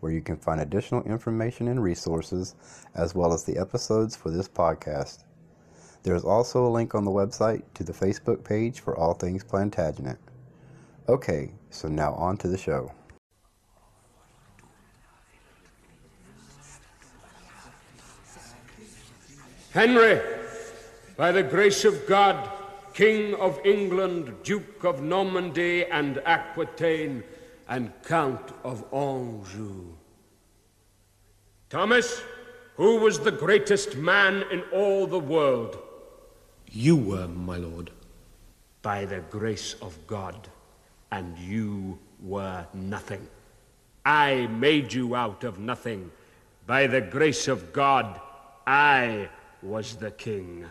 where you can find additional information and resources, as well as the episodes for this podcast. There is also a link on the website to the Facebook page for All Things Plantagenet. Okay, so now on to the show. Henry, by the grace of God, King of England, Duke of Normandy and Aquitaine, and Count of Anjou. Thomas, who was the greatest man in all the world? You were, my lord. By the grace of God, and you were nothing. I made you out of nothing. By the grace of God, I was the king.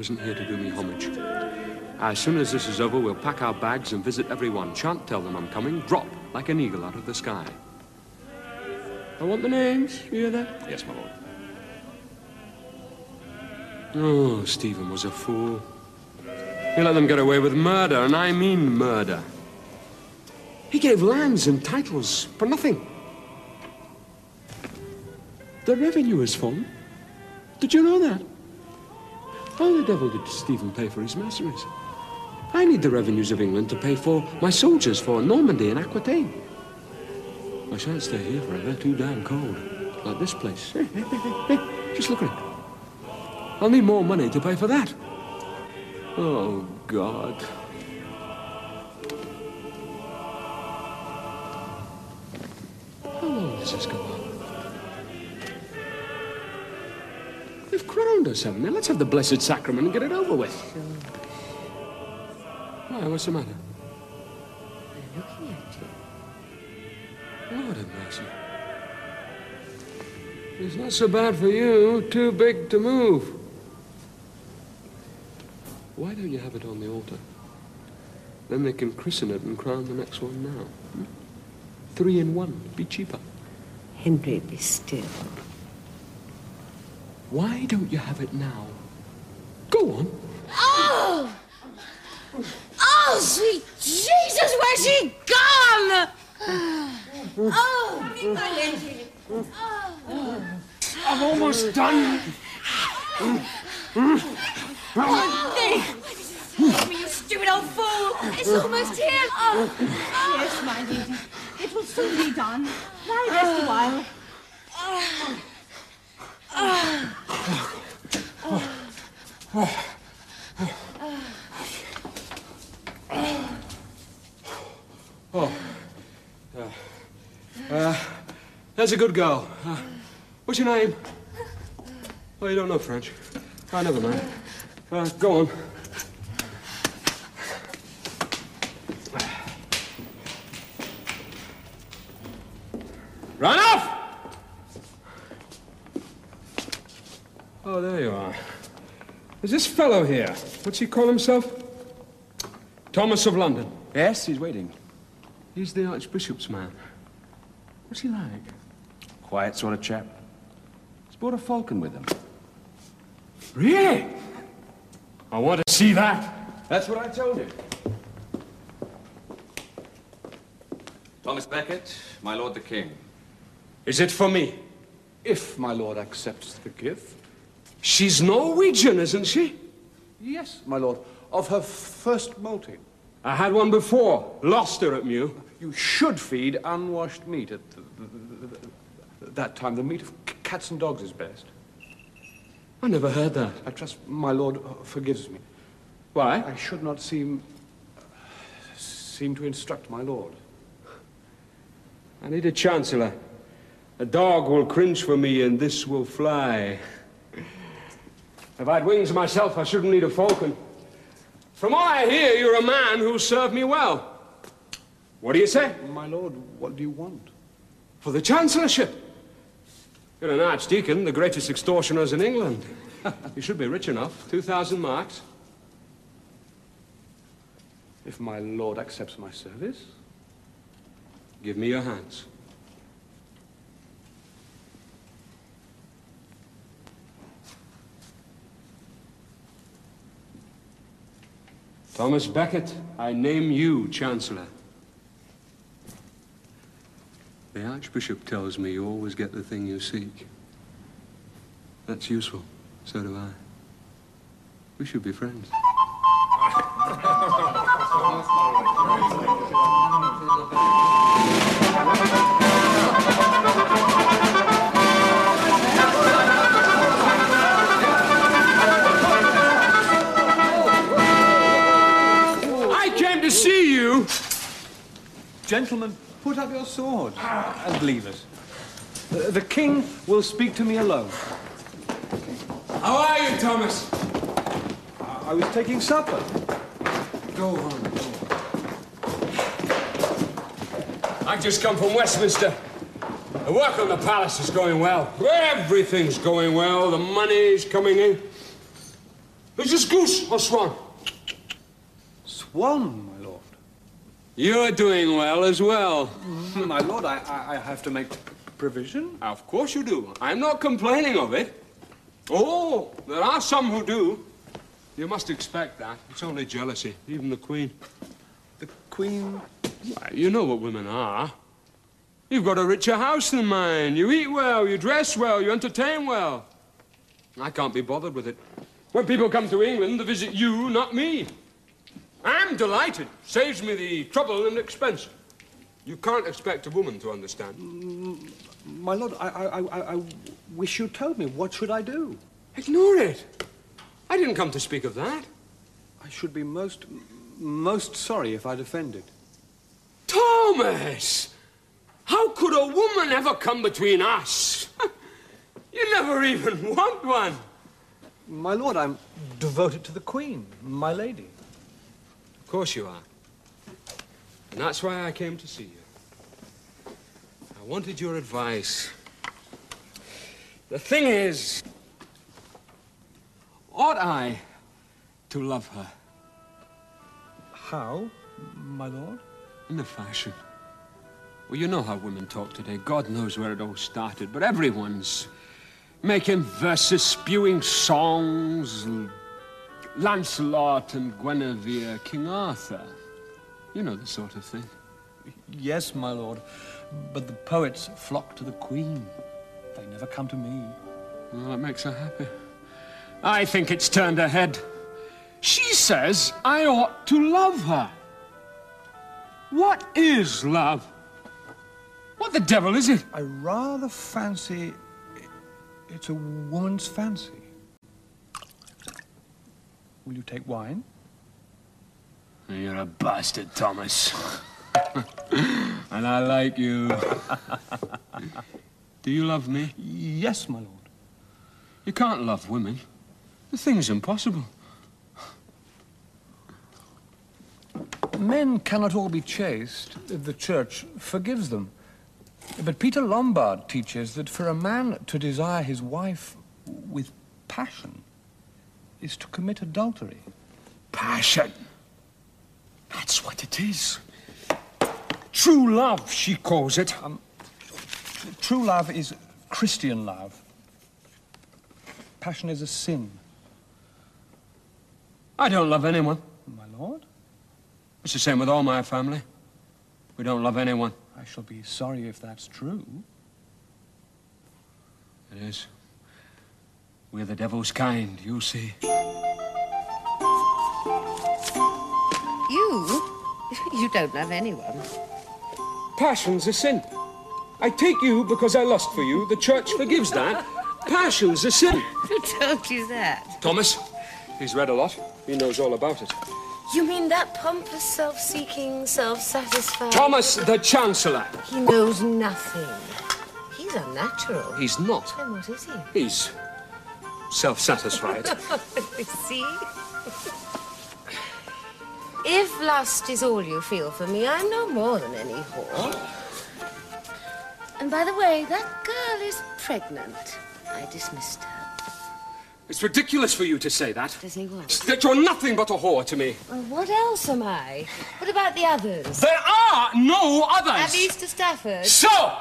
Every baron who isn't here to do me homage. As soon as this is over, we'll pack our bags and visit everyone. Shan't tell them I'm coming. Drop like an eagle out of the sky. I want the names. You hear that? Yes, my lord. Oh, Stephen was a fool. He let them get away with murder, and I mean murder. He gave lands and titles for nothing. The revenue has fallen. Did you know that? How the devil did Stephen pay for his mercenaries? I need the revenues of England to pay for my soldiers for Normandy and Aquitaine. I shan't stay here forever. Too damn cold. Like this place. Hey, hey, hey. Just look at it. I'll need more money to pay for that. Oh, God. How long does this go on? They've crowned us, haven't they? Let's have the Blessed Sacrament and get it over with. Why, what's the matter? They're looking at you. Lord have mercy. It's not so bad for you. Too big to move. Why don't you have it on the altar? Then they can christen it and crown the next one now. hmm? Three in one. Be cheaper. Henry, be still. Why don't you have it now? Go on. Oh! Oh, sweet Jesus, where's she gone? Oh, my lady. I'm almost done. There. Oh, you stupid old fool. It's almost here. Oh, Yes, my lady. It will soon be done. Lie rest a while. Oh. Oh, that's a good girl. Uh, what's your name? Oh, you don't know French. Oh, never mind. Uh, go on. Run off! Oh, there you are. There's this fellow here. What's he call himself? Thomas of London. Yes, he's waiting. He's the Archbishop's man. What's he like? Quiet sort of chap. He's brought a falcon with him. Really? I want to see that. That's what I told him. Thomas Becket, my lord the king. Is it for me? If my lord accepts the gift. She's Norwegian, isn't she? Yes, my lord. Of her first molting. I had one before. Lost her at Mew. You should feed unwashed meat at that time. The meat of cats and dogs is best. I never heard that. I trust my lord forgives me. Why? I should not seem seem to instruct my lord. I need a chancellor. A dog will cringe for me and this will fly. If I'd wings myself, I shouldn't need a falcon. From all I hear, you're a man who served me well. What do you say? My lord, what do you want? For the chancellorship. You're an archdeacon, the greatest extortioners in England. you should be rich enough. 2,000 marks. If my lord accepts my service, Give me your hands. Thomas Becket, I name you Chancellor. The Archbishop tells me you always get the thing you seek. That's useful. So do I. We should be friends. gentlemen, put up your swords and leave us. The, king will speak to me alone. How are you, Thomas? I was taking supper. Go on, go on. I've just come from Westminster. The work on the palace is going well. Everything's going well. The money's coming in. Is this goose or swan? Swan. You're doing well as well. Mm, my lord, I, I, I have to make provision. Of course you do. I'm not complaining of it. Oh, there are some who do. You must expect that. It's only jealousy, even the Queen. The queen. Why, You know what women are. You've got a richer house than mine. You eat well, you dress well, you entertain well. I can't be bothered with it. When people come to England, they visit you, not me. I'm delighted. Saves me the trouble and expense. You can't expect a woman to understand. Mm, my lord, I, I, I, I wish you'd told me. What should I do? Ignore it. I didn't come to speak of that. I should be most, most sorry if I'd offended. Thomas! How could a woman ever come between us? You never even want one. My lord, I'm devoted to the queen, my lady. Of course you are. And that's why I came to see you. I wanted your advice. The thing is, ought I to love her How, my lord? in the fashion? Well, you know how women talk today. God knows where it all started, but everyone's making verses, spewing songs. Lancelot and Guinevere, King Arthur. You know the sort of thing. Yes, my lord. But the poets flock to the queen. They never come to me. Well, that makes her happy. I think it's turned her head. She says I ought to love her. What is love? What the devil is it? I rather fancy it's a woman's fancy. Will you take wine? You're a bastard, Thomas. and I like you. Do you love me? Yes, my lord. You can't love women. The thing's impossible. Men cannot all be chaste. if The church forgives them. But Peter Lombard teaches that for a man to desire his wife with passion is to commit adultery. Passion. That's what it is. True love, she calls it. Um, true love is Christian love. Passion is a sin. I don't love anyone. My lord, It's the same with all my family. We don't love anyone. I shall be sorry if that's true. It is. We're the devil's kind, you'll see. You? You don't love anyone. Passion's a sin. I take you because I lust for you. The church forgives that. Passion's a sin. Who told you that? Thomas, he's read a lot. He knows all about it. You mean that pompous, self-seeking, self-satisfied... Thomas the Chancellor. He knows nothing. He's unnatural. He's not. Then what is he? He's self-satisfied. See? If lust is all you feel for me, I'm no more than any whore. And by the way, that girl is pregnant. I dismissed her. it's ridiculous for you to say that. He what? That you're nothing but a whore to me. Well, what else am I? What about the others? There are no others. At Avice de Stafford. So,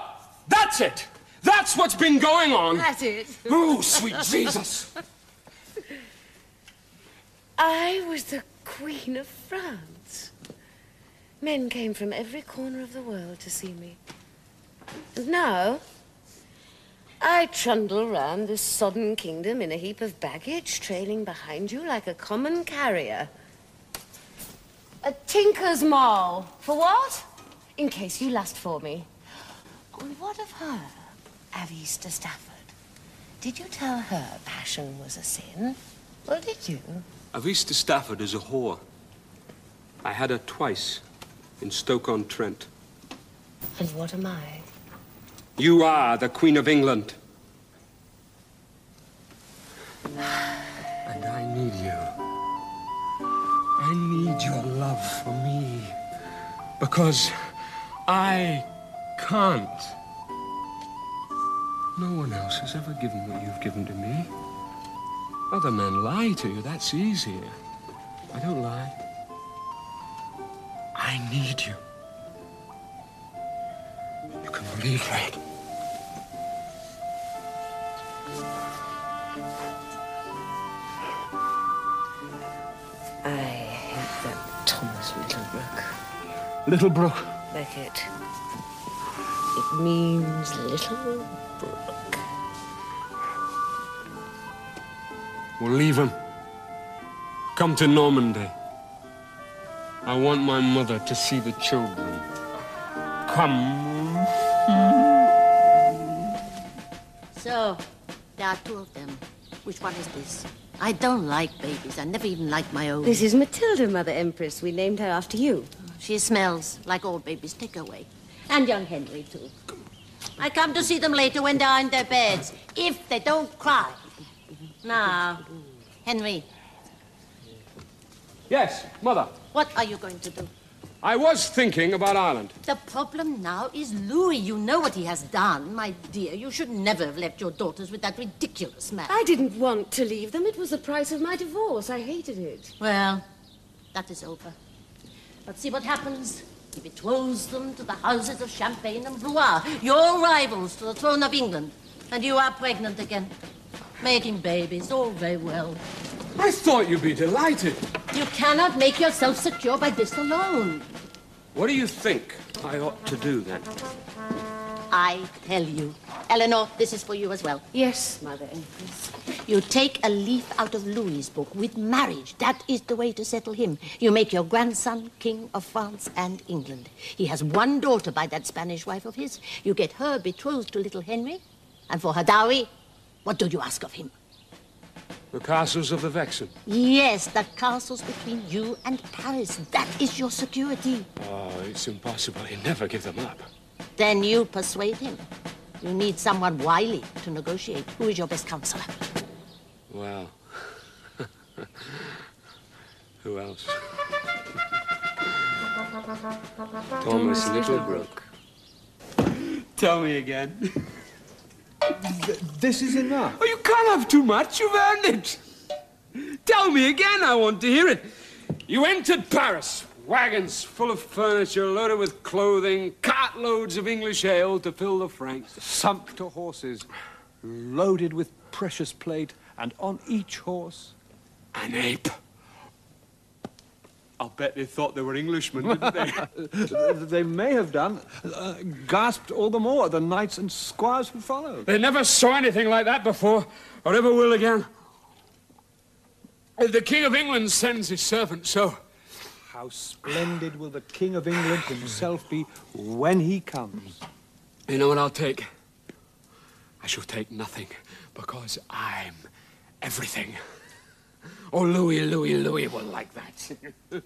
that's it. That's what's been going on. That's it. Oh, sweet Jesus. I was the Queen of France. Men came from every corner of the world to see me. And now, I trundle round this sodden kingdom in a heap of baggage, trailing behind you like a common carrier. A tinker's mole. For what? In case you lust for me. And what of her at Easter Stafford? Did you tell her passion was a sin? Or did you? Avice de Stafford is a whore. I had her twice in Stoke-on-Trent. And what am I? You are the Queen of England. And I need you. I need your love for me. Because I can't. No one else has ever given what you've given to me. Other men lie to you, that's easier. I don't lie. I need you. You can believe that. I hate that Thomas Littlebrook. Little Brook. Becket. It means little brook. We'll leave him. Come to Normandy. I want my mother to see the children. Come. So, there are two of them. Which one is this? I don't like babies. I never even liked my own. This is Matilda, Mother Empress. We named her after you. She smells like all babies. Take her away. And young Henry, too. I come to see them later when they're in their beds. If they don't cry. Now, Henry, Yes, Mother. what are you going to do? I was thinking about Ireland. The problem now is Louis. You know what he has done. My dear, you should never have left your daughters with that ridiculous man. I didn't want to leave them. It was the price of my divorce. I hated it. Well, that is over. Let's see what happens. He betroths them to the houses of Champagne and Blois, your rivals to the throne of England. And you are pregnant again. Making babies, all very well. I thought you'd be delighted. You cannot make yourself secure by this alone. What do you think I ought to do then? I tell you. Eleanor, this is for you as well. Yes, Mother Empress. You take a leaf out of Louis's book with marriage. That is the way to settle him. You make your grandson king of France and England. He has one daughter by that Spanish wife of his. You get her betrothed to little Henry. And for her dowry, what do you ask of him? The castles of the Vexin. Yes, the castles between you and Paris. That is your security. Oh, it's impossible. He'll never give them up. Then you persuade him. You need someone wily to negotiate. Who is your best counselor? Well, who else? Thomas Littlebrook. Tell me again. This is enough. Oh, you can't have too much. You've earned it. Tell me again. I want to hear it. You entered Paris. Wagons full of furniture, loaded with clothing, cartloads of English ale to fill the franks. Sumpter horses, loaded with precious plate, and on each horse, An ape. I'll bet they thought they were Englishmen, didn't they? they may have done, uh, gasped all the more the knights and squires who followed. they never saw anything like that before, or ever will again. The King of England sends his servant, so How splendid will the King of England himself be when he comes. you know what I'll take? I shall take nothing, because I'm everything. Oh, Louis, Louis, Louis will like that.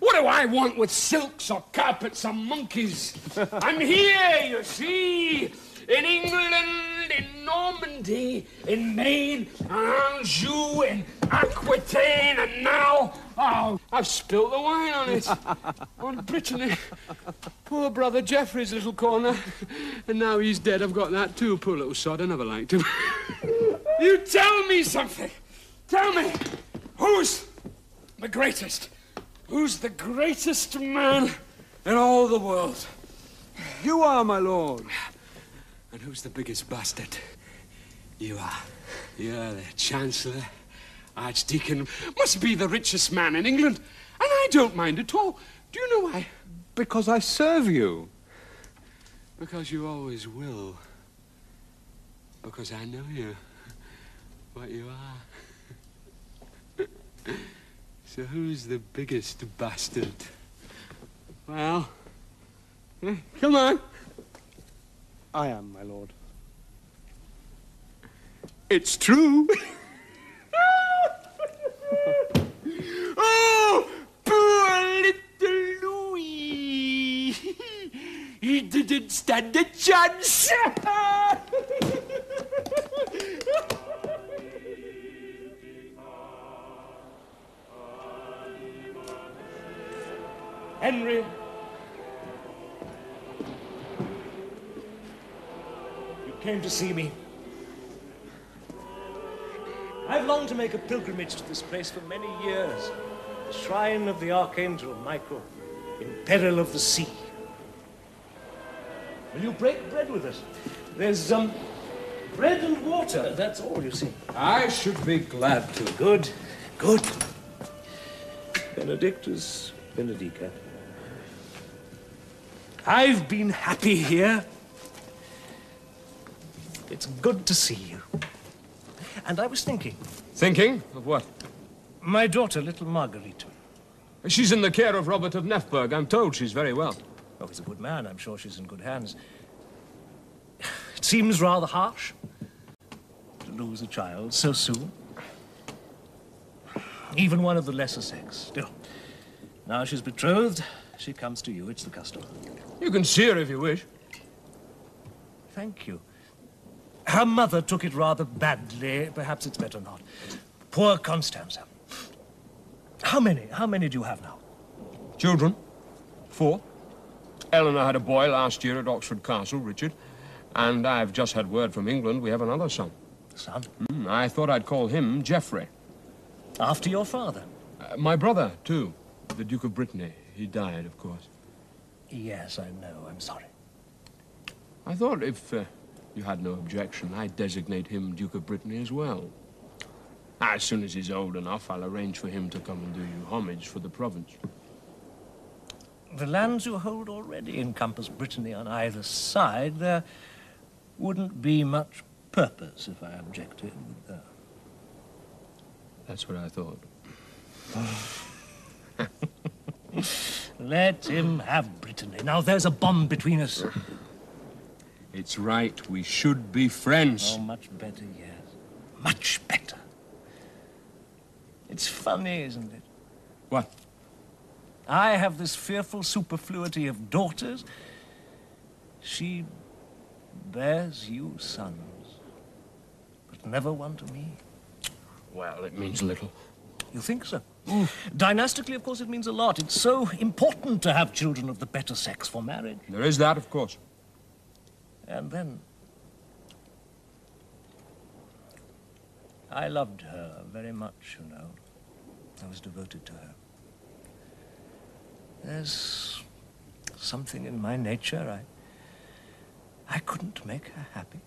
what do I want with silks or carpets or monkeys? I'm here, you see, in England, in Normandy, in Maine, in Anjou, in Aquitaine, and now, oh, I've spilt the wine on it. on Brittany. Poor brother Geoffrey's little corner. And now he's dead, I've got that too. Poor little sod, I never liked him. you tell me something. Tell me, who's the greatest? Who's the greatest man in all the world? You are, my lord. And who's the biggest bastard? You are. You're the Chancellor. Archdeacon must be the richest man in England. And I don't mind at all. Do you know why? Because I serve you. Because you always will. Because I know you. What you are. so who's the biggest bastard? Well, eh, come on. I am, my lord. It's true. oh, poor little Louis. He didn't stand a chance. Henry. You came to see me. I've longed to make a pilgrimage to this place for many years. The shrine of the Archangel Michael, in peril of the sea. Will you break bread with us? There's, um, bread and water, that's all, you see. I should be glad to. Good, good. Benedictus Benedica. I've been happy here. It's good to see you. And I was thinking, Thinking of what? my daughter, little Margarita. She's in the care of Robert of Neubourg. I'm told she's very well. Oh, he's a good man. I'm sure she's in good hands. It seems rather harsh to lose a child so soon. Even one of the lesser sex. Still, now she's betrothed, she comes to you. It's the custom. You can see her if you wish. Thank you. Her mother took it rather badly. Perhaps it's better not. Poor Constanza. How many? How many do you have now? Children? Four. Eleanor had a boy last year at Oxford Castle, Richard. And I've just had word from England we have another son. Son? Hmm, I thought I'd call him Geoffrey. After your father? Uh, my brother, too. The Duke of Brittany. He died, of course. Yes, I know. I'm sorry. I thought if uh, you had no objection, I'd designate him Duke of Brittany as well. As soon as he's old enough, I'll arrange for him to come and do you homage for the province. The lands you hold already encompass Brittany on either side. There wouldn't be much purpose if I objected. That's what I thought. let him have Brittany. Now there's a bond between us. It's right. We should be friends. Oh, much better, yes. Much better. It's funny, isn't it? What? I have this fearful superfluity of daughters. She bears you sons, but never one to me. Well, it means little. You think so? Dynastically, of course, it means a lot. It's so important to have children of the better sex for marriage. There is that, of course. And then... I loved her very much, you know. I was devoted to her. There's something in my nature. I, I couldn't make her happy.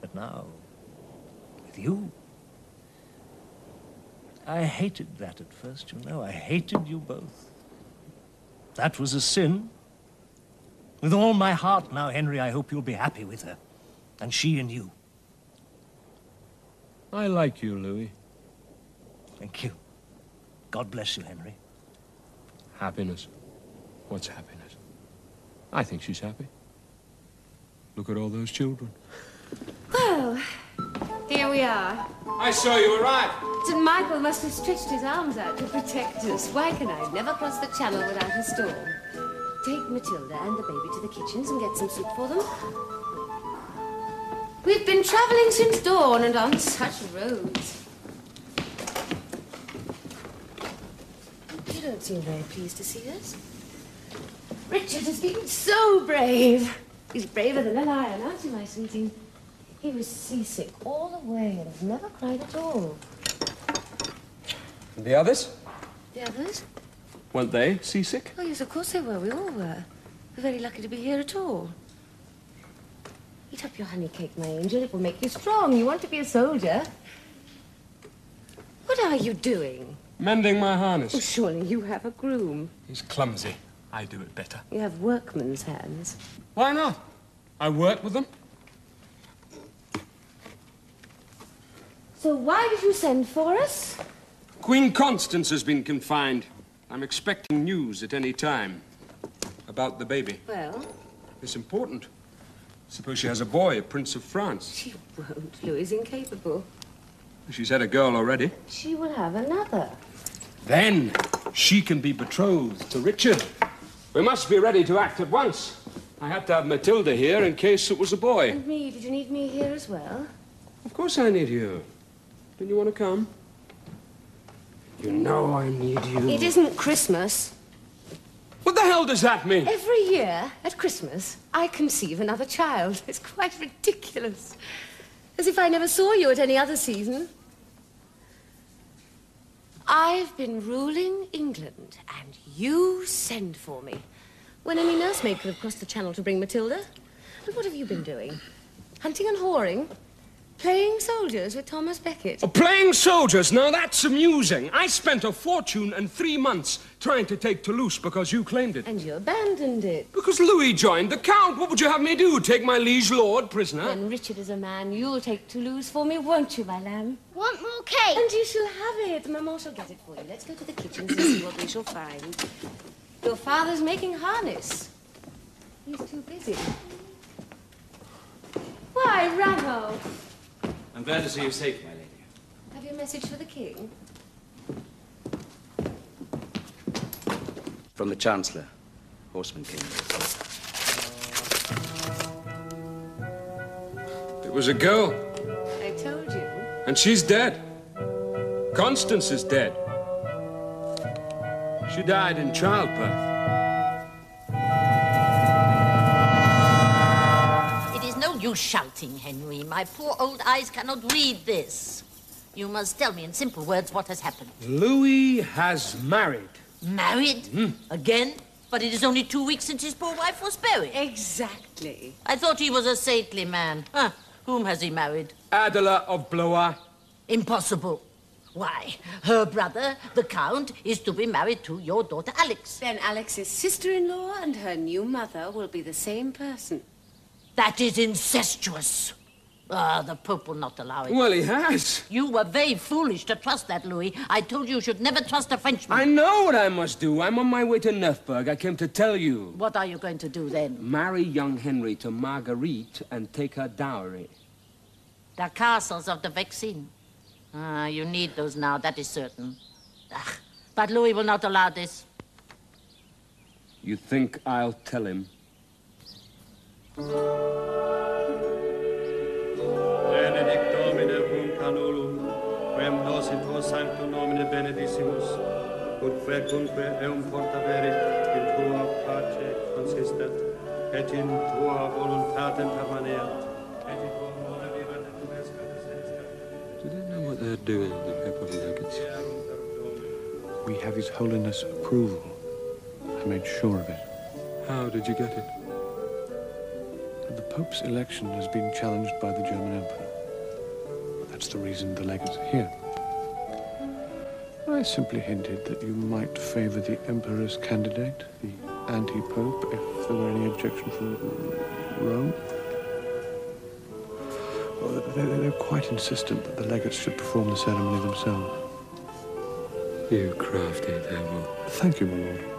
But now, with you, I hated that at first, you know. I hated you both. That was a sin. With all my heart now, Henry, I hope you'll be happy with her. And she and you. I like you, Louis. Thank you. God bless you, Henry. Happiness. What's happiness? I think she's happy. Look at all those children. Well, here we are. I saw you arrive. St. Michael must have stretched his arms out to protect us. Why can I never cross the channel without a storm? Take Matilda and the baby to the kitchens and get some soup for them. We've been traveling since dawn and on such roads. You don't seem very pleased to see us. Richard has been so brave. He's braver than a lion, aren't you, my sweetie? He was seasick all the way and has never cried at all. And the others? The others? Weren't they seasick? Oh, yes, of course they were. We all were. We're very lucky to be here at all. Eat up your honey cake, my angel. It will make you strong. You want to be a soldier. What are you doing? Mending my harness. Oh, surely you have a groom. He's clumsy. I do it better. You have workman's hands. Why not? I work with them. So why did you send for us? Queen Constance has been confined. I'm expecting news at any time. About the baby. Well, It's important. Suppose she has a boy, a Prince of France. she won't. Louis is incapable. She's had a girl already. She will have another. Then she can be betrothed to Richard. We must be ready to act at once. I had to have Matilda here in case it was a boy. And me, did you need me here as well? Of course I need you. Don't you want to come? You know I need you. It isn't Christmas. What the hell does that mean? Every year at Christmas, I conceive another child. It's quite ridiculous. As if I never saw you at any other season. I've been ruling England, and you send for me. When any nursemaid could have crossed the channel to bring Matilda. And what have you been doing? Hunting and whoring? Playing soldiers with Thomas Becket? Oh, playing soldiers, now that's amusing. I spent a fortune and three months trying to take Toulouse because you claimed it. And you abandoned it. Because Louis joined the Count. What would you have me do? Take my liege lord prisoner? When Richard is a man, you'll take Toulouse for me, won't you, my lamb? Want more cake? And you shall have it. Maman shall get it for you. Let's go to the kitchen and see what we shall find. Your father's making harness. He's too busy. Why, Ranulph? I'm glad to see you safe, my lady. Have you a message for the king? From the Chancellor. Horseman King. It was a girl, I told you. and she's dead. Constance is dead. She died in childbirth. Shouting, Henry. My poor old eyes cannot read this. You must tell me in simple words what has happened. Louis has married. Married? Hmm. Again? But it is only two weeks since his poor wife was buried. Exactly. I thought he was a saintly man. Huh. Whom has he married? Adela of Blois. Impossible. Why, her brother, the Count, is to be married to your daughter Alix. Then Alix's sister-in-law and her new mother will be the same person. That is incestuous. Ah, the Pope will not allow it. Well, he has. You were very foolish to trust that, Louis. I told you you should never trust a Frenchman. I know what I must do. I'm on my way to Neubourg. I came to tell you. What are you going to do then? Marry young Henry to Marguerite and take her dowry. The castles of the Vexin. Ah, you need those now, that is certain. Ah, but Louis will not allow this. You think I'll tell him? Benedict Domine cum canulum, quem nos in tuo sanctum nomine benedicimus, ut quecunque eum portaverit in tua pace consistet, et in tua voluntatem permaneat, et in tua mona vivat et tuesca Do they know what they're doing, the Papal legates? We have His Holiness' approval. I made sure of it. How did you get it? The Pope's election has been challenged by the German Emperor. That's the reason the legates are here. I simply hinted that you might favor the Emperor's candidate, the anti-Pope, if there were any objection from Rome. Well, they- They're quite insistent that the legates should perform the ceremony themselves. You crafty devil. Thank you, my lord.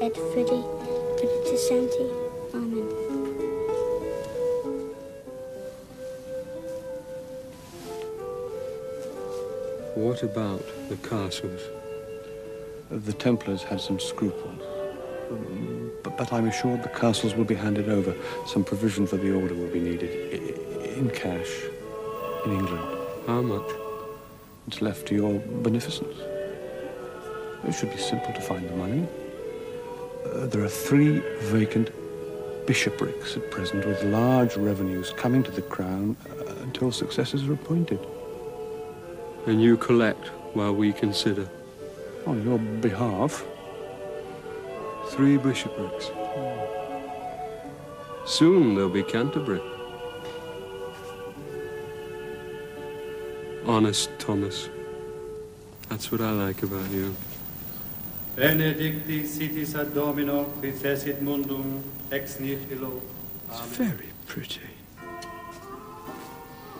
Et Filii et Sancti. Amen. What about the castles? The Templars had some scruples. Um, But, but I'm assured the castles will be handed over. Some provision for the order will be needed. In cash. In England. How much? It's left to your beneficence. It should be simple to find the money. There are three vacant bishoprics at present with large revenues coming to the crown uh, until successors are appointed. And you collect while we consider. On your behalf. Three bishoprics. Soon there'll be Canterbury. Honest Thomas. That's what I like about you. Benedicti sitis ad Domino, qui fecit mundum ex nihilo. It's very pretty.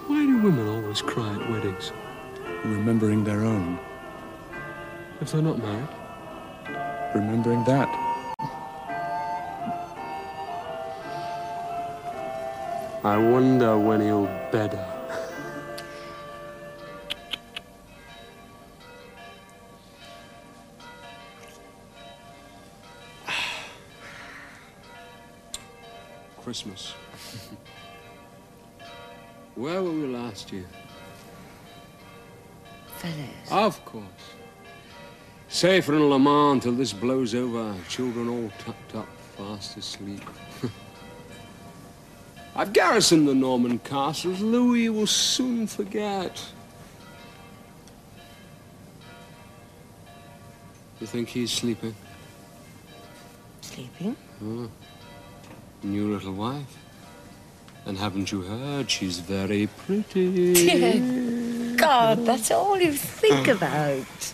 Why do women always cry at weddings? Remembering their own. If they're not married? Remembering that. I wonder when he'll bed her. Christmas. Where were we last year? Falaise. Of course. Safer in Le Mans till this blows over. Children all tucked up, fast asleep. I've garrisoned the Norman castles. Louis will soon forget. You think he's sleeping? Sleeping? Oh. New little wife. And haven't you heard? She's very pretty. Dear God, that's all you think about.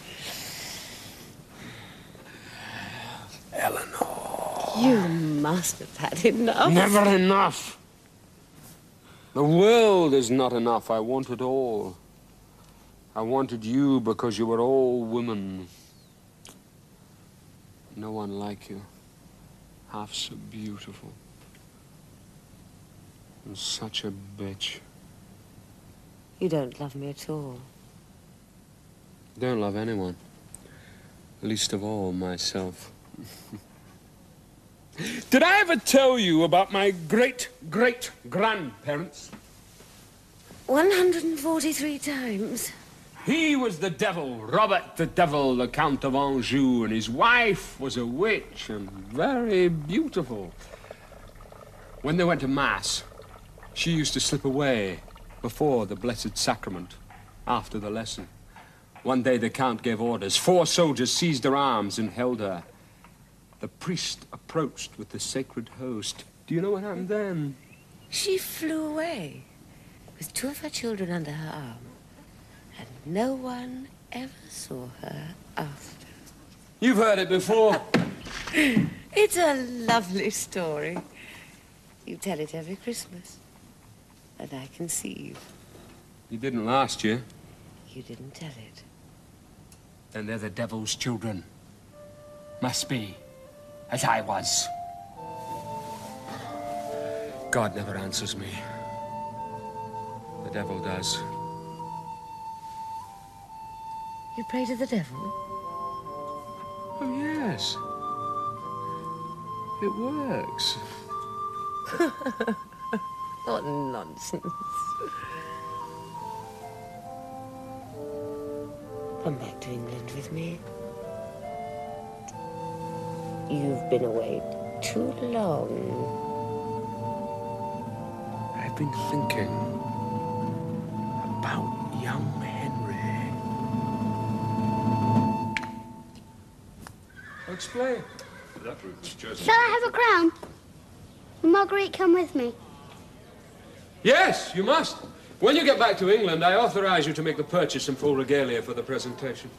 Eleanor. You must have had enough. Never enough. The world is not enough. I want it all. I wanted you because you were all women. No one like you. Half so beautiful. And such a bitch. You don't love me at all. Don't love anyone. Least of all myself. Did I ever tell you about my great great grandparents? 143 times. He was the devil, Robert the devil, the Count of Anjou, and his wife was a witch and very beautiful. When they went to Mass, she used to slip away before the Blessed Sacrament, after the lesson. One day the Count gave orders. Four soldiers seized her arms and held her. The priest approached with the sacred host. Do you know what happened then? She flew away with two of her children under her arm, and no one ever saw her after. You've heard it before. It's a lovely story. You tell it every Christmas, and I conceive. You didn't last year. You didn't tell it. Then they're the devil's children. Must be. As I was. God never answers me. The devil does. You pray to the devil? Oh, yes. It works. what nonsense. Come back to England with me. You've been away too long. I've been thinking about young Henry. Explain. Shall I have a crown? Will Marguerite come with me? Yes, you must. When you get back to England, I authorize you to make the purchase in full regalia for the presentation.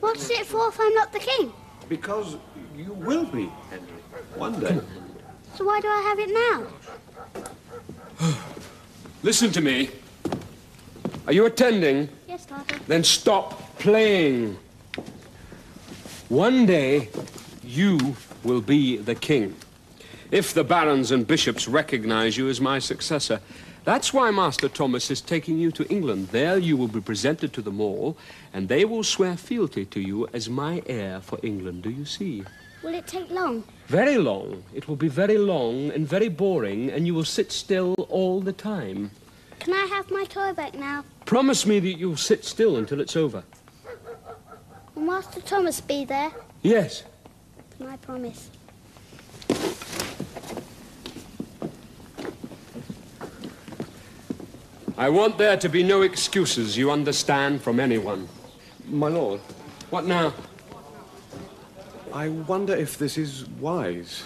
What's it for if I'm not the king? Because you will be, Henry. One day. So why do I have it now? Listen to me. Are you attending? Yes, Father. Then stop playing. One day, you will be the king. If the barons and bishops recognize you as my successor. That's why Master Thomas is taking you to England. There you will be presented to them all, and they will swear fealty to you as my heir for England. Do you see? Will it take long? Very long. It will be very long and very boring, and you will sit still all the time. Can I have my toy back now? Promise me that you'll sit still until it's over. Will Master Thomas be there? Yes. Can I promise? I want there to be no excuses, you understand, from anyone. My lord, What now? I wonder if this is wise.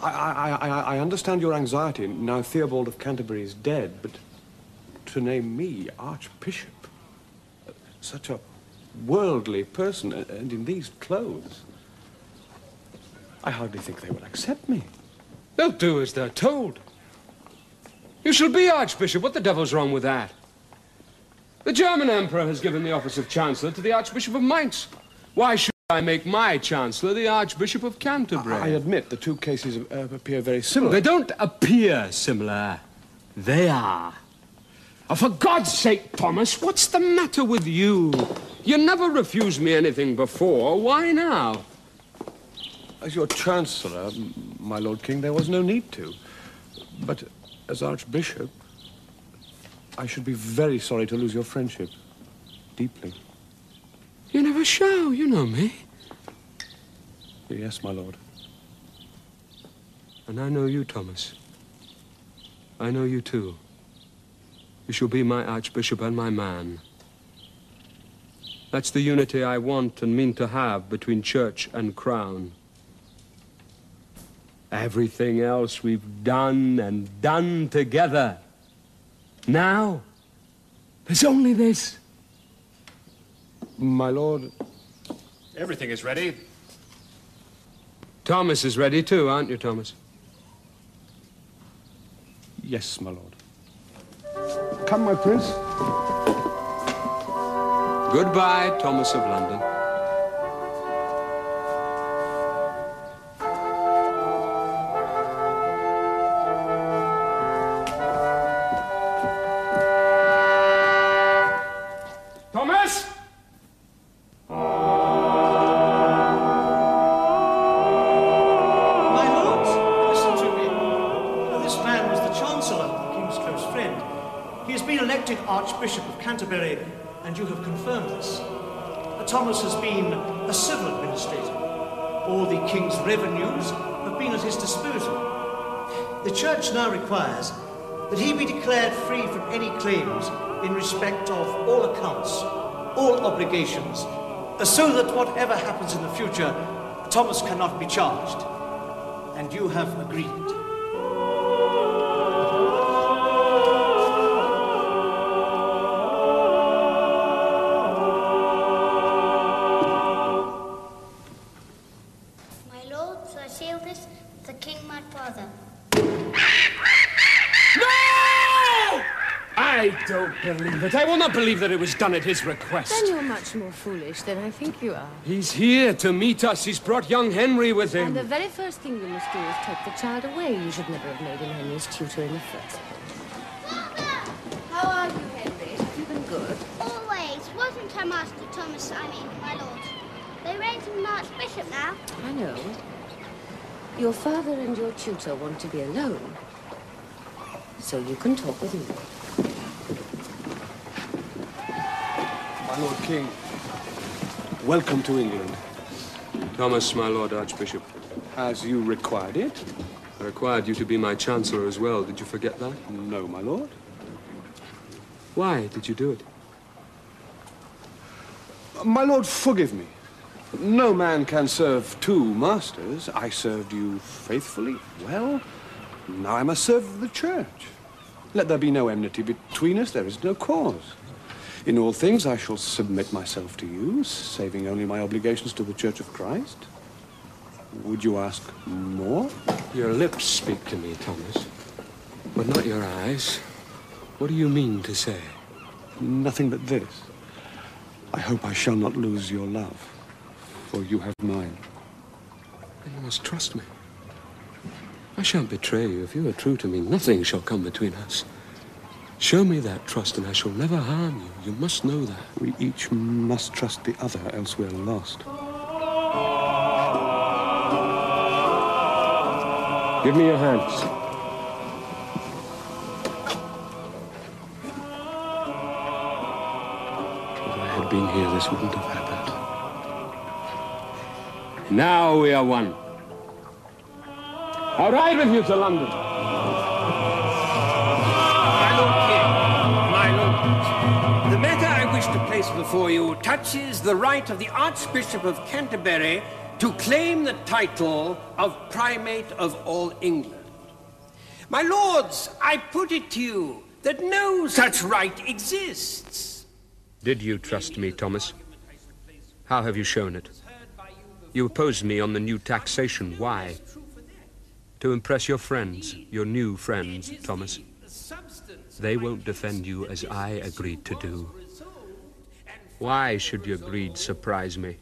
I, I, I, I understand your anxiety now Theobald of Canterbury is dead, but to name me Archbishop, such a worldly person, and- and in these clothes, I hardly think they will accept me. They'll do as they're told. You shall be Archbishop. What the devil's wrong with that? The German Emperor has given the office of Chancellor to the Archbishop of Mainz. Why should I make my Chancellor the Archbishop of Canterbury? I admit the two cases uh, appear very similar. They don't appear similar. They are. Oh, for God's sake, Thomas, what's the matter with you? You never refused me anything before. Why now? As your Chancellor, my Lord King, there was no need to. But as Archbishop, I should be very sorry to lose your friendship. Deeply. You never show. You know me. Yes, my lord. And I know you, Thomas. I know you too. You shall be my Archbishop and my man. That's the unity I want and mean to have between church and crown. Everything else we've done and done together. Now, there's only this. My lord. Everything is ready. Thomas is ready too, aren't you, Thomas? Yes, my lord. Come, my prince. Goodbye, Thomas of London. Archbishop of Canterbury, and you have confirmed this. Thomas has been a civil administrator. All the King's revenues have been at his disposal. The Church now requires that he be declared free from any claims in respect of all accounts, all obligations, so that whatever happens in the future, Thomas cannot be charged. And you have agreed. Believe it. I will not believe that it was done at his request. Then you're much more foolish than I think you are. He's here to meet us. He's brought young Henry with him. And the very first thing you must do is take the child away. You should never have made him Henry's tutor in the first place. Father, how are you, Henry? Have you been good? Always. Wasn't her Master Thomas, I mean, my lord. They raised him an archbishop now. I know. Your father and your tutor want to be alone. So you can talk with me. Lord King, welcome to England. Thomas, my Lord Archbishop. As you required it? I required you to be my Chancellor as well. Did you forget that? No, my lord. Why did you do it? My lord, forgive me. No man can serve two masters. I served you faithfully, well. Now I must serve the church. Let there be no enmity between us. There is no cause. In all things I shall submit myself to you, saving only my obligations to the Church of Christ. Would you ask more? Your lips speak to me, Thomas, but not your eyes. What do you mean to say? Nothing but this. I hope I shall not lose your love, for you have mine. Then you must trust me. I shan't betray you. If you are true to me, nothing shall come between us. Show me that trust, and I shall never harm you. You must know that. We each must trust the other, else we're lost. Give me your hands. If I had been here, this wouldn't have happened. Now we are one. I'll ride with you to London. Before you touches the right of the Archbishop of Canterbury to claim the title of Primate of all England. My lords, I put it to you that no such right exists. Did you trust me, Thomas? How have you shown it? You opposed me on the new taxation. Why? To impress your friends, your new friends, Thomas. They won't defend you as I agreed to do. Why should your greed surprise me?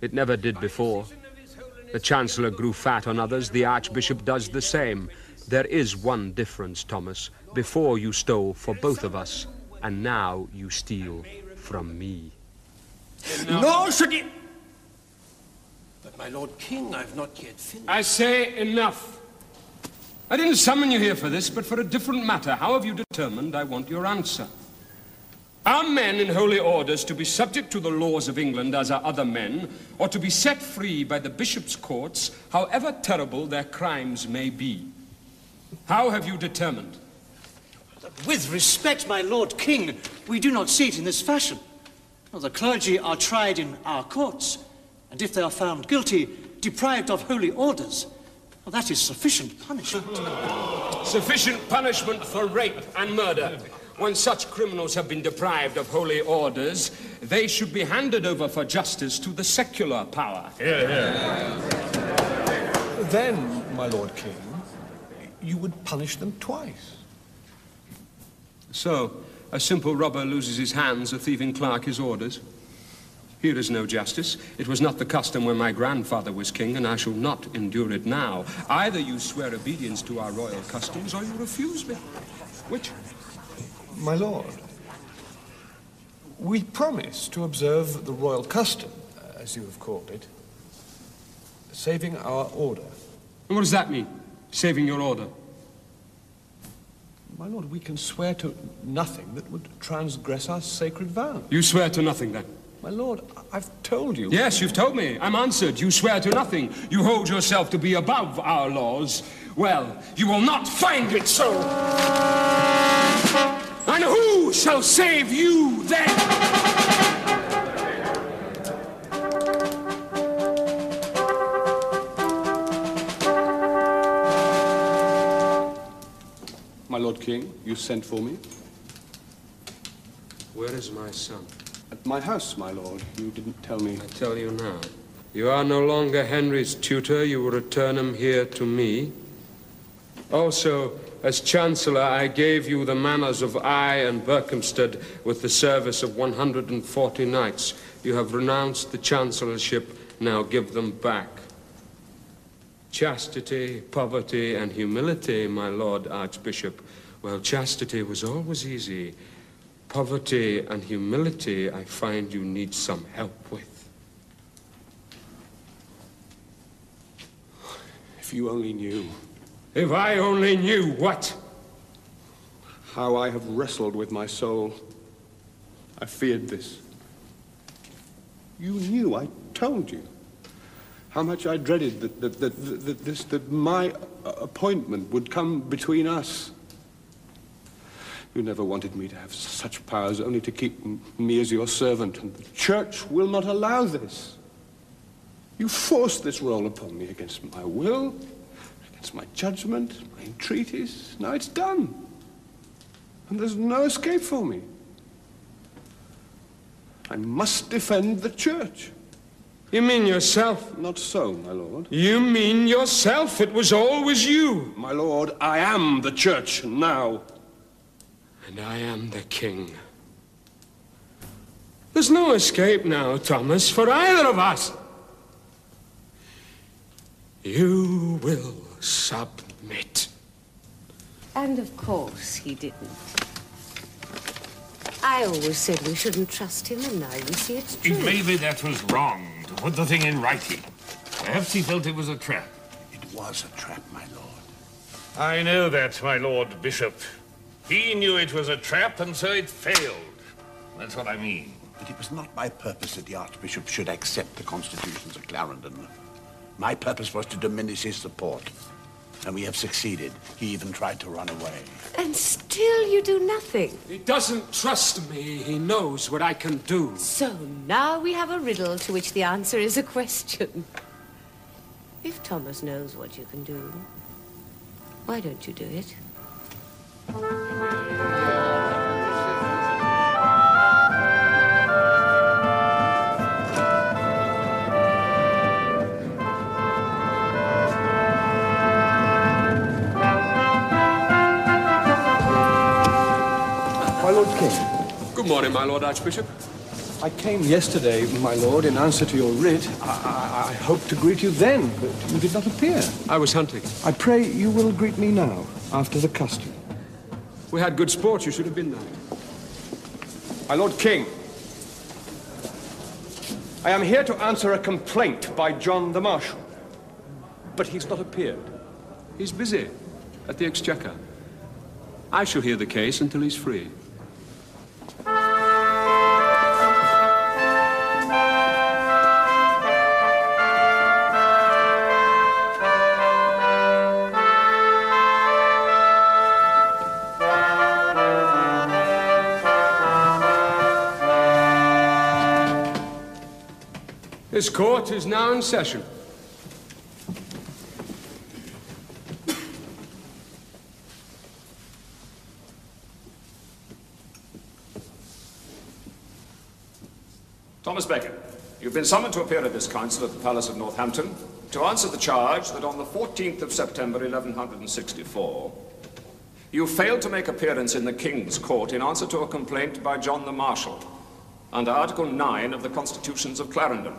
It never did before. The Chancellor grew fat on others, the Archbishop does the same. There is one difference, Thomas. Before you stole for both of us, and now you steal from me. Nor should you... But, my Lord King, I've not yet finished. I say enough. I didn't summon you here for this, but for a different matter. How have you determined I want your answer? Are men in holy orders to be subject to the laws of England as are other men, or to be set free by the bishop's courts, however terrible their crimes may be? How have you determined? With respect, my Lord King, we do not see it in this fashion. Well, the clergy are tried in our courts, and if they are found guilty, deprived of holy orders, well, that is sufficient punishment. Sufficient punishment for rape and murder. When such criminals have been deprived of holy orders, they should be handed over for justice to the secular power. Then, my Lord King, you would punish them twice. So, a simple robber loses his hands, a thieving clerk his orders. Here is no justice. It was not the custom when my grandfather was king, and I shall not endure it now. Either you swear obedience to our royal customs, or you refuse me. Which? My lord, we promise to observe the royal custom, as you have called it, saving our order. And what does that mean, saving your order? My lord, we can swear to nothing that would transgress our sacred vow. You swear to nothing, then? My lord, I've told you. Yes, you've told me. I'm answered. You swear to nothing. You hold yourself to be above our laws. Well, you will not find it so. And who shall save you then? My Lord King, you sent for me? Where is my son? At my house, my lord. You didn't tell me. I tell you now. You are no longer Henry's tutor. You will return him here to me. Also, as Chancellor, I gave you the manors of Eye and Berkhamsted with the service of 140 knights. You have renounced the Chancellorship. Now give them back. Chastity, poverty, and humility, my Lord Archbishop. Well, chastity was always easy. Poverty and humility, I find you need some help with. If you only knew. If I only knew what? How I have wrestled with my soul. I feared this. You knew, I told you. How much I dreaded that, that, that, that, this, that my uh, appointment would come between us. You never wanted me to have such powers, only to keep me as your servant, and the church will not allow this. You forced this role upon me against my will, against my judgment, my entreaties. Now it's done. And there's no escape for me. I must defend the church. You mean yourself? Not so, my lord. You mean yourself? It was always you. My lord, I am the church now. And I am the king. There's no escape now, Thomas, for either of us. You will submit. And of course he didn't. I always said we shouldn't trust him, and now you see it's true. It Maybe that was wrong, to put the thing in writing. Perhaps he felt it was a trap. It was a trap, my lord. I know that, my lord bishop. He knew it was a trap, and so it failed. That's what I mean. But it was not my purpose that the Archbishop should accept the constitutions of Clarendon. My purpose was to diminish his support. And we have succeeded. He even tried to run away. And still you do nothing. He doesn't trust me. He knows what I can do. So now we have a riddle to which the answer is a question. If Thomas knows what you can do, why don't you do it? King. Good morning, my lord Archbishop. I came yesterday, my lord, in answer to your writ. I, I, I hoped to greet you then, but you did not appear. I was hunting. I pray you will greet me now, after the custom. We had good sport. You should have been there. My lord king, I am here to answer a complaint by John the Marshal. But he's not appeared. He's busy at the Exchequer. I shall hear the case until he's free. This court is now in session. Thomas Becket, you've been summoned to appear at this council at the Palace of Northampton to answer the charge that on the 14th of September 1164, you failed to make appearance in the King's Court in answer to a complaint by John the Marshal under Article 9 of the Constitutions of Clarendon.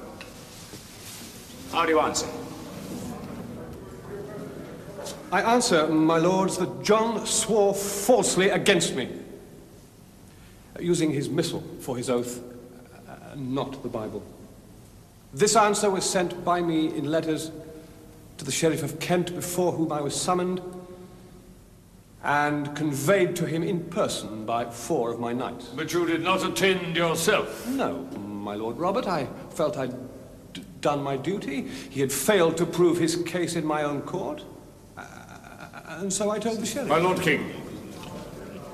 How do you answer? I answer, my lords, that John swore falsely against me, using his missal for his oath, uh, not the Bible. This answer was sent by me in letters to the Sheriff of Kent, before whom I was summoned, and conveyed to him in person by four of my knights. But you did not attend yourself. No, my Lord Robert. I felt I'd d- done my duty. He had failed to prove his case in my own court. Uh, and so I told the sheriff. My Lord King,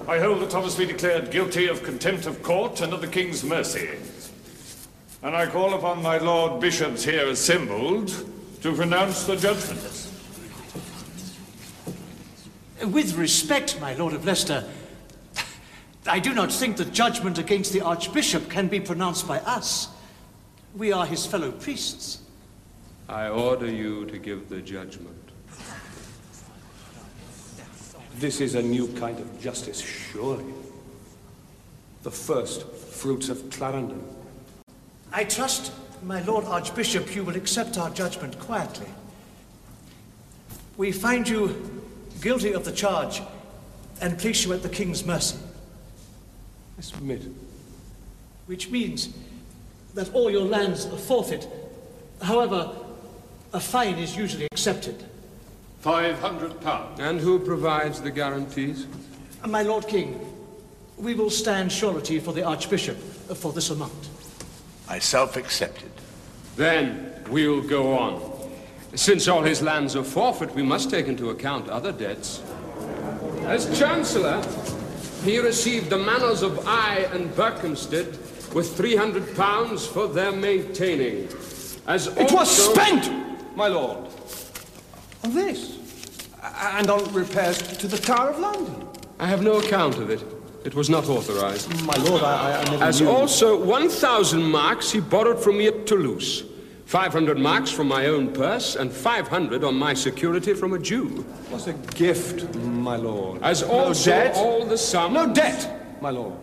I hold that Thomas be declared guilty of contempt of court and of the King's mercy. And I call upon my Lord Bishops here assembled to pronounce the judgment. With respect, my Lord of Leicester, I do not think that judgment against the Archbishop can be pronounced by us. We are his fellow priests. I order you to give the judgment. This is a new kind of justice, surely. The first fruits of Clarendon. I trust, my Lord Archbishop, you will accept our judgment quietly. We find you guilty of the charge and place you at the King's mercy. I submit. Which means that all your lands are forfeit. However, a fine is usually accepted. Five hundred pounds. And who provides the guarantees? My Lord King, we will stand surety for the Archbishop for this amount. I self-accepted. Then we'll go on. Since all his lands are forfeit, we must take into account other debts. As Chancellor, he received the manors of Eye and Berkhamsted with 300 pounds for their maintaining. As It was spent, my lord, on this, and on repairs to the Tower of London. I have no account of it. It was not authorized. My lord, I, I, I never As knew. also 1,000 marks he borrowed from me at Toulouse. 500 marks from my own purse, and 500 on my security from a Jew. was a gift, my lord. As no also debt. all the sums... No debt, my lord.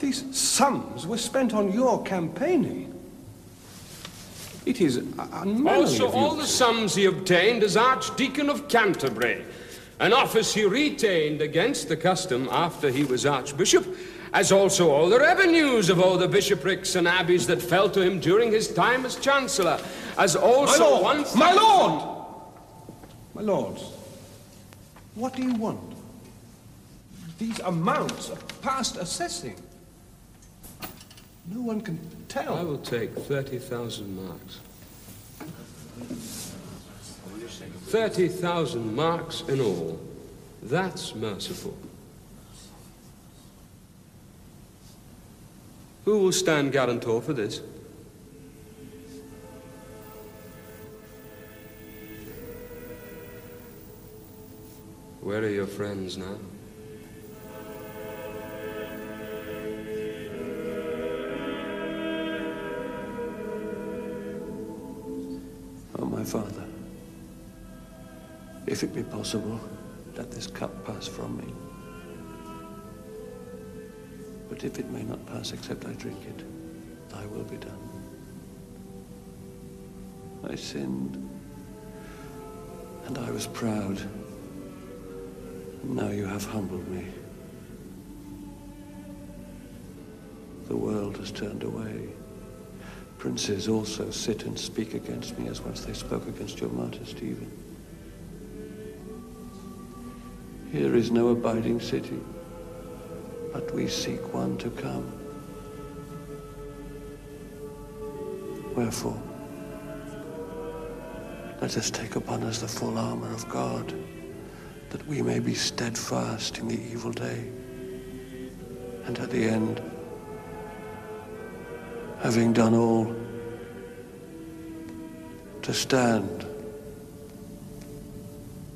These sums were spent on your campaigning. It is unmanly Also, all the sums he obtained as Archdeacon of Canterbury, an office he retained against the custom after he was Archbishop, as also all the revenues of all the bishoprics and abbeys that fell to him during his time as Chancellor, as also my lord, once... my lord, my lords, what do you want? These amounts are past assessing. No one can tell. I will take 30,000 marks. 30,000 marks in all. That's merciful. Who will stand guarantor for this? Where are your friends now? O my Father, if it be possible, let this cup pass from me. But if it may not pass except I drink it, thy will be done. I sinned, and I was proud. And now you have humbled me. The world has turned away. Princes also sit and speak against me as once they spoke against your martyr Stephen. Here is no abiding city, but we seek one to come. Wherefore, let us take upon us the full armor of God, that we may be steadfast in the evil day, and at the end, having done all, to stand.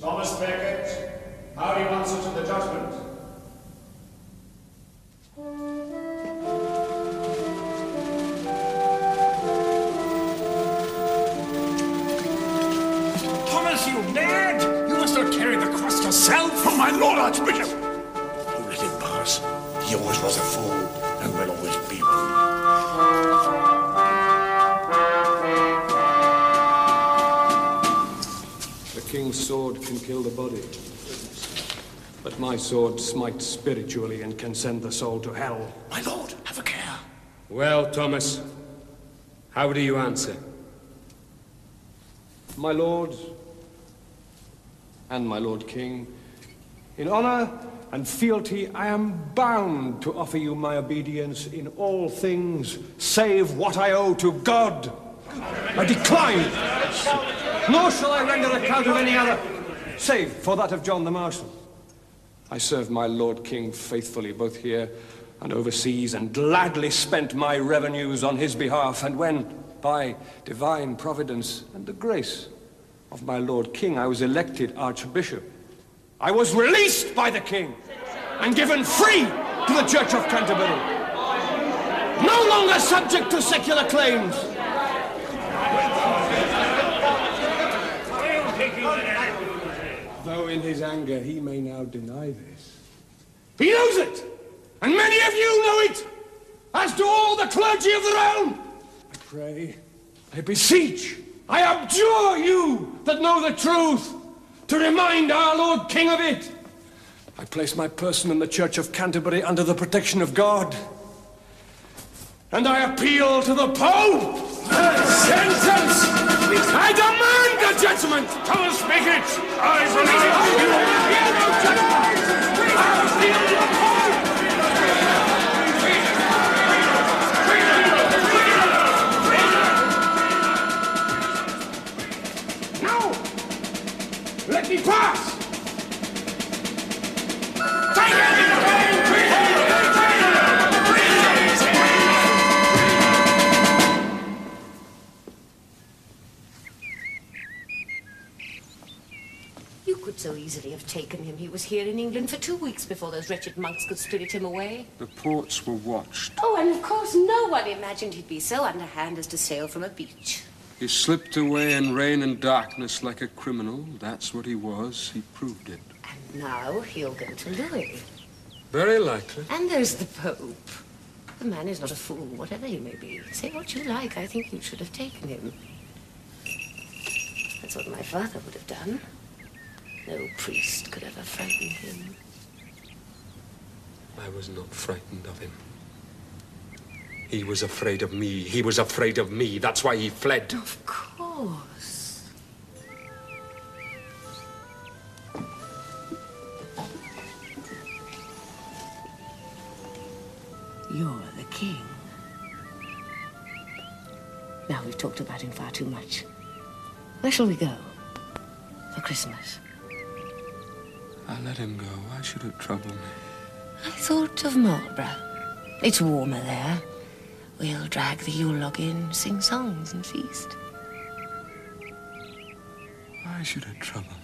Thomas Becket, how do you answer to the judgment? My sword smites spiritually and can send the soul to hell. My lord, have a care. Well, Thomas, how do you answer? My lord, and my lord king, in honor and fealty, I am bound to offer you my obedience in all things, save what I owe to God. I decline, nor shall I render account of any other, save for that of John the Marshal. I served my lord king faithfully, both here and overseas, and gladly spent my revenues on his behalf. And when, by divine providence and the grace of my lord king, I was elected archbishop, I was released by the king and given free to the Church of Canterbury. No longer subject to secular claims. In his anger he may now deny this. He knows it! And many of you know it! As do all the clergy of the realm! I pray, I beseech, I abjure you that know the truth, to remind our Lord King of it. I place my person in the Church of Canterbury under the protection of God. And I appeal to the Pope! Sentence! I demand the judgment! Thomas Becket! I Now! Let me pass! could so easily have taken him. He was here in England for two weeks before those wretched monks could spirit him away. The ports were watched. Oh, and of course no one imagined he'd be so underhand as to sail from a beach. He slipped away in rain and darkness like a criminal. That's what he was. He proved it. And now he'll go to Louis. Very likely. And there's the Pope. The man is not a fool, whatever he may be. Say what you like, I think you should have taken him. That's what my father would have done. No priest could ever frighten him. I was not frightened of him. He was afraid of me. He was afraid of me. That's why he fled. Of course. You're the king. Now we've talked about him far too much. Where shall we go? For Christmas. I let him go. Why should it trouble me? I thought of Marlborough. It's warmer there. We'll drag the Yule log in, sing songs and feast. Why should it trouble me?